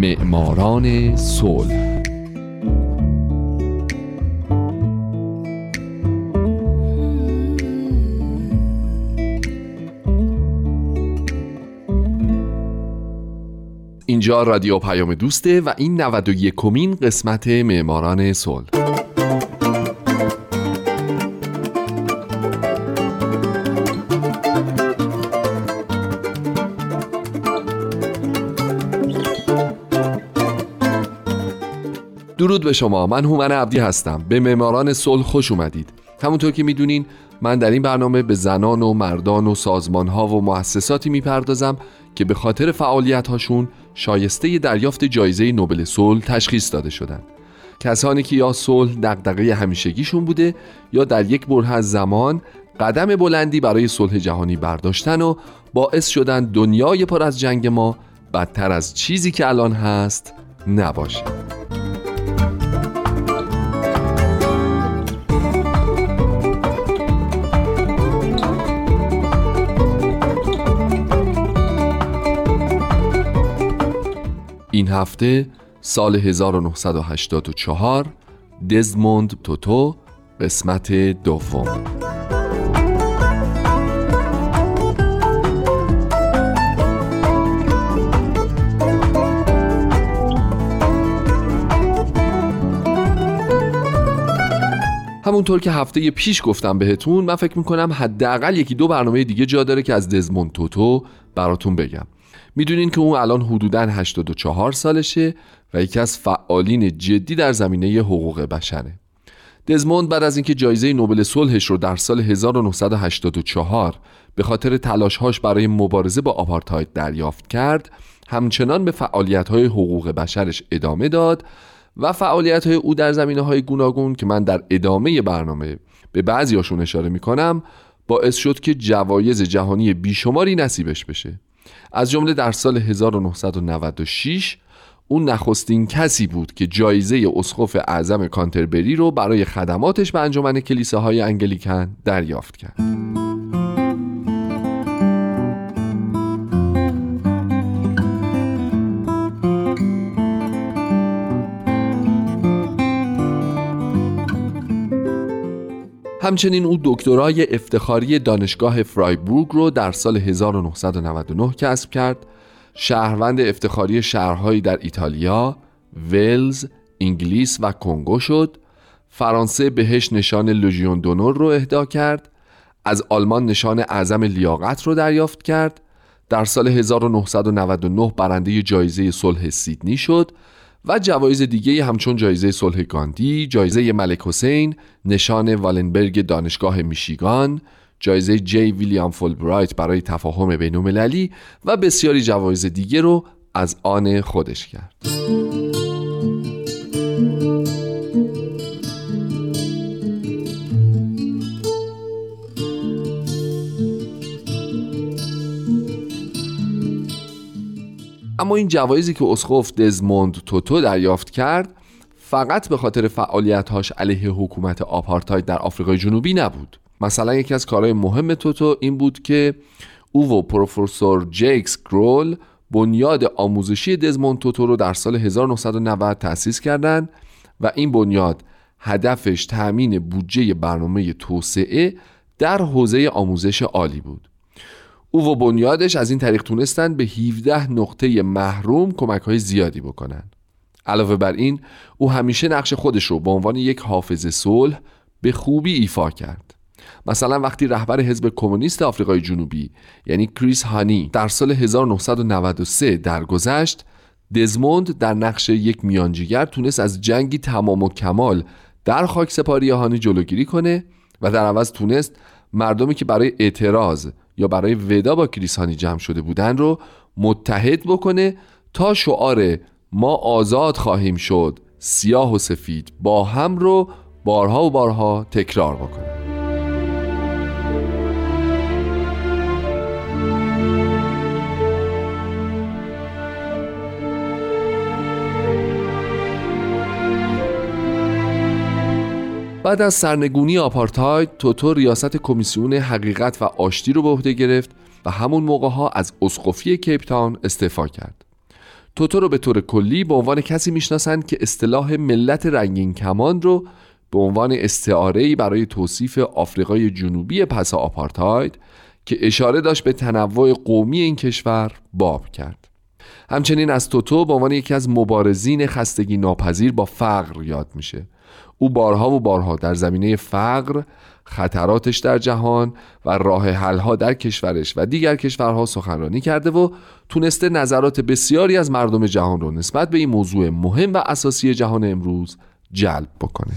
معماران صلح. اینجا رادیو پیام دوسته و این 91 کمین قسمت معماران صلح. درود به شما. من هومن عبدی هستم. به معماران صلح خوش اومدید. همونطور که می‌دونین من در این برنامه به زنان و مردان و سازمان ها و مؤسساتی می‌پردازم که به خاطر فعالیت هاشون شایسته دریافت جایزه نوبل صلح تشخیص داده شدند کسانی که یا صلح دغدغه همیشگیشون بوده یا در یک بره از زمان قدم بلندی برای صلح جهانی برداشتن و باعث شدن دنیای پر از جنگ ما بدتر از چیزی که الان هست نباشه. این هفته سال 1984 دزموند توتو قسمت دوم. همونطور که هفته پیش گفتم بهتون من فکر می‌کنم حداقل یکی دو برنامه دیگه جا داره که از دزموند توتو براتون بگم. می‌دونین که اون الان حدوداً 84 سالشه و یکی از فعالین جدی در زمینه حقوق بشره. دزموند بعد از اینکه جایزه نوبل صلحش رو در سال 1984 به خاطر تلاشهاش برای مبارزه با آپارتاید دریافت کرد همچنان به فعالیت‌های حقوق بشرش ادامه داد و فعالیت های او در زمینه های گوناگون که من در ادامه برنامه به بعضیاشون اشاره می‌کنم باعث شد که جوایز جهانی بیشماری نصیبش بشه. از جمله در سال 1996 اون نخستین کسی بود که جایزه اسقف اعظم کانتربری رو برای خدماتش به انجمن کلیساهای انگلیکن دریافت کرد. همچنین او دکترای افتخاری دانشگاه فرایبورگ رو در سال 1999 کسب کرد. شهروند افتخاری شهرهایی در ایتالیا، ولز، انگلیس و کنگو شد. فرانسه بهش نشان لژیون دونور رو اهدا کرد. از آلمان نشان اعظم لیاقت رو دریافت کرد. در سال 1999 برنده جایزه صلح سیدنی شد. و جوایز دیگه همچون جایزه صلح گاندی، جایزه ملک حسین، نشان والنبرگ دانشگاه میشیگان، جایزه جی ویلیام فولبرایت برای تفاهم بین و بسیاری جوایز دیگه رو از آن خودش کرد. اما این جوایزی که اسقف دزموند توتو دریافت کرد فقط به خاطر فعالیتهاش علیه حکومت آپارتاید در آفریقای جنوبی نبود. مثلا یکی از کارهای مهم توتو این بود که او و پروفسور جیکس گرول بنیاد آموزشی دزموند توتو رو در سال 1990 تأسیس کردند و این بنیاد هدفش تأمین بودجه برنامه توسعه در حوزه آموزش عالی بود. او و بنیادش از این طریق تونستن به 17 نقطه محروم کمک های زیادی بکنن. علاوه بر این او همیشه نقش خودش رو به عنوان یک حافظ صلح به خوبی ایفا کرد. مثلا وقتی رهبر حزب کمونیست آفریقای جنوبی یعنی کریس هانی در سال 1993 درگذشت دزموند در نقش یک میانجیگر تونست از جنگی تمام و کمال در خاک سپاری هانی جلوگیری کنه و در عوض تونست مردمی که برای اعتراض یا برای ودا با کریسانی جمع شده بودن رو متحد بکنه تا شعار ما آزاد خواهیم شد سیاه و سفید با هم رو بارها و بارها تکرار بکنه. بعد از سرنگونی آپارتاید توتو ریاست کمیسیون حقیقت و آشتی رو به عهده گرفت و همون موقع ها از اسقفی کیپ تاون استعفا کرد. توتو رو به طور کلی به عنوان کسی می‌شناسند که اصطلاح ملت رنگین کمان رو به عنوان استعاره برای توصیف آفریقای جنوبی پس آپارتاید که اشاره داشت به تنوع قومی این کشور باب کرد. همچنین از توتو به عنوان یکی از مبارزین خستگی ناپذیر با فقر یاد میشه. او بارها و بارها در زمینه فقر خطراتش در جهان و راه حلها در کشورش و دیگر کشورها سخنرانی کرده و تونسته نظرات بسیاری از مردم جهان رو نسبت به این موضوع مهم و اساسی جهان امروز جلب بکنه.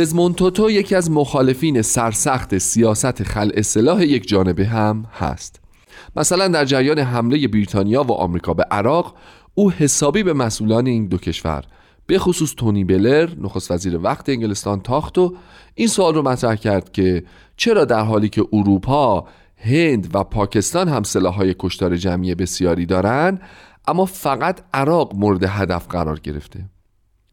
دزموند توتو یکی از مخالفین سرسخت سیاست خل اصلاح یک جانبه هم هست. مثلا در جریان حمله بریتانیا و آمریکا به عراق او حسابی به مسئولان این دو کشور به خصوص تونی بلر نخست وزیر وقت انگلستان تاخت و این سوال رو مطرح کرد که چرا در حالی که اروپا هند و پاکستان هم سلاحهای کشتار جمعی بسیاری دارند اما فقط عراق مورد هدف قرار گرفته.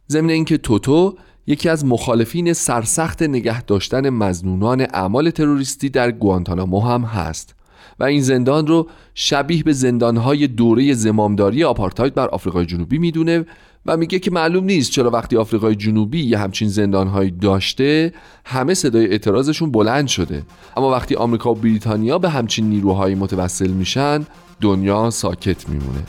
ضمن اینکه توتو یکی از مخالفین سرسخت نگه داشتن مزنونان اعمال تروریستی در گوانتانامو هم هست و این زندان رو شبیه به زندانهای دوره زمامداری آپارتاید بر آفریقای جنوبی می‌دونه و میگه که معلوم نیست چرا وقتی آفریقای جنوبی یه همچین زندانهایی داشته همه صدای اعتراضشون بلند شده. اما وقتی آمریکا و بریتانیا به همچین نیروهایی متوسل میشن دنیا ساکت میمونه.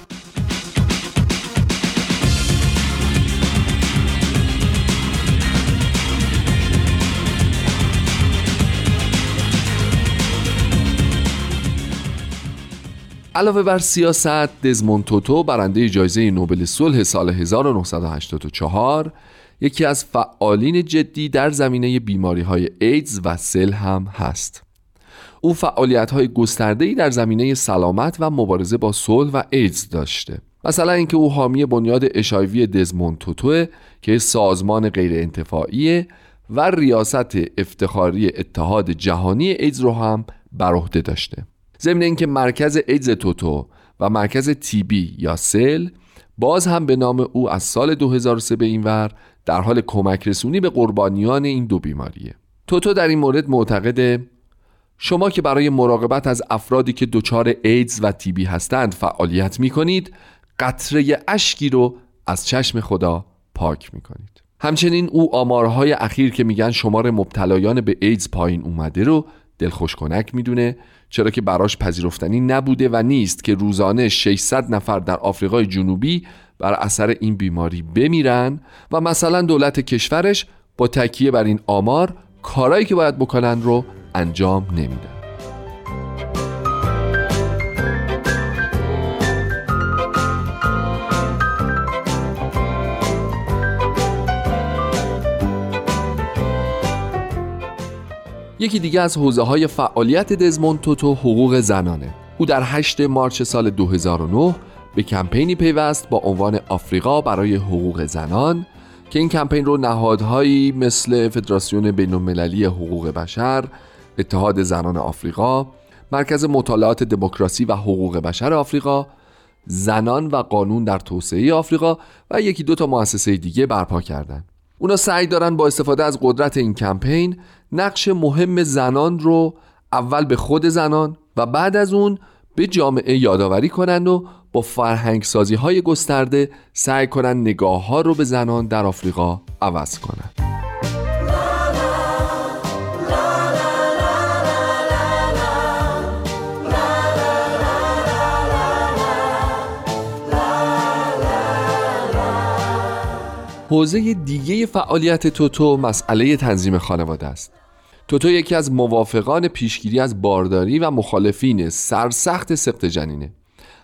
علاوه بر سیاست دزموند توتو برنده جایزه نوبل صلح سال 1984 یکی از فعالین جدی در زمینه بیماری های ایدز و سل هم هست. او فعالیت های گسترده در زمینه سلامت و مبارزه با صلح و ایدز داشته. مثلا اینکه او حامی بنیاد اشایوی دزموند توتو که سازمان غیر و ریاست افتخاری اتحاد جهانی ایدز رو هم بر عهده داشته. ضمن اینکه مرکز ایدز توتو و مرکز تیبی یا سل باز هم به نام او از سال 2003 به این ور در حال کمک رسونی به قربانیان این دو بیماریه. توتو در این مورد معتقده شما که برای مراقبت از افرادی که دچار ایدز و تیبی هستند فعالیت می کنید قطره اشکی رو از چشم خدا پاک می کنید همچنین او آمارهای اخیر که میگن شمار مبتلایان به ایدز پایین اومده رو دلخوش کنک می‌دونه چرا که براش پذیرفتنی نبوده و نیست که روزانه 600 نفر در آفریقای جنوبی بر اثر این بیماری بمیرن و مثلا دولت کشورش با تکیه بر این آمار کارایی که باید بکنن رو انجام نمیدن یکی دیگه از حوزه های فعالیت دزموند توتو حقوق زنانه او در 8 مارچ سال 2009 به کمپینی پیوست با عنوان آفریقا برای حقوق زنان که این کمپین رو نهادهایی مثل فدراسیون بینالمللی حقوق بشر، اتحاد زنان آفریقا، مرکز مطالعات دموکراسی و حقوق بشر آفریقا، زنان و قانون در توسعه آفریقا و یکی دو تا مؤسسه دیگه برپا کردند. اونا سعی دارن با استفاده از قدرت این کمپین نقش مهم زنان رو اول به خود زنان و بعد از اون به جامعه یادآوری کنند و با فرهنگ سازی های گسترده سعی کنند نگاه ها رو به زنان در آفریقا عوض کنند. حوزه دیگه فعالیت توتو مسئله تنظیم خانواده است. توتو یکی از موافقان پیشگیری از بارداری و مخالفین سرسخت سخت جنینه.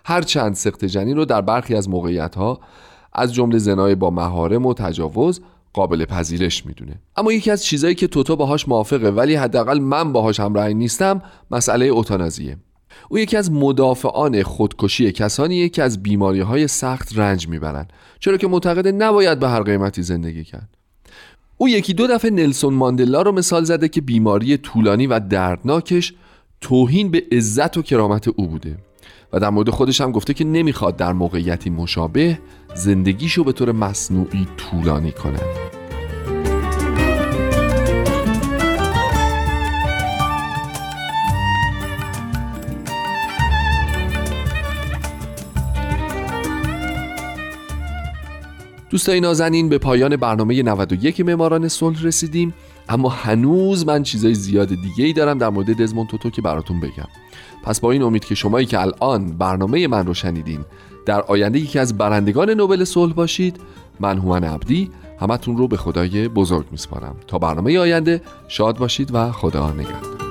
هرچند سخت جنین رو در برخی از موقعیت ها از جمله زنای با مهارم و تجاوز قابل پذیرش می‌دونه. اما یکی از چیزایی که توتو باهاش موافقه ولی حداقل من باهاش همراهی نیستم مسئله اوتانازیه. او یکی از مدافعان خودکشی کسانیه که از بیماری های سخت رنج می‌برند چرا که معتقد نباید به هر قیمتی زندگی کرد. او یکی دو دفعه نلسون ماندلا رو مثال زده که بیماری طولانی و دردناکش توهین به عزت و کرامت او بوده و در مورد خودش هم گفته که نمی‌خواد در موقعیتی مشابه زندگیشو به طور مصنوعی طولانی کنه دوستای نازنین به پایان برنامه 91 معماران صلح رسیدیم اما هنوز من چیزای زیاد دیگه ای دارم در مورد دزموند توتو که براتون بگم. پس با این امید که شمایی که الان برنامه من رو شنیدین در آینده یکی از برندگان نوبل صلح باشید من هومن عبدی همتون رو به خدای بزرگ میسپارم. تا برنامه آینده شاد باشید و خدا نگهدار.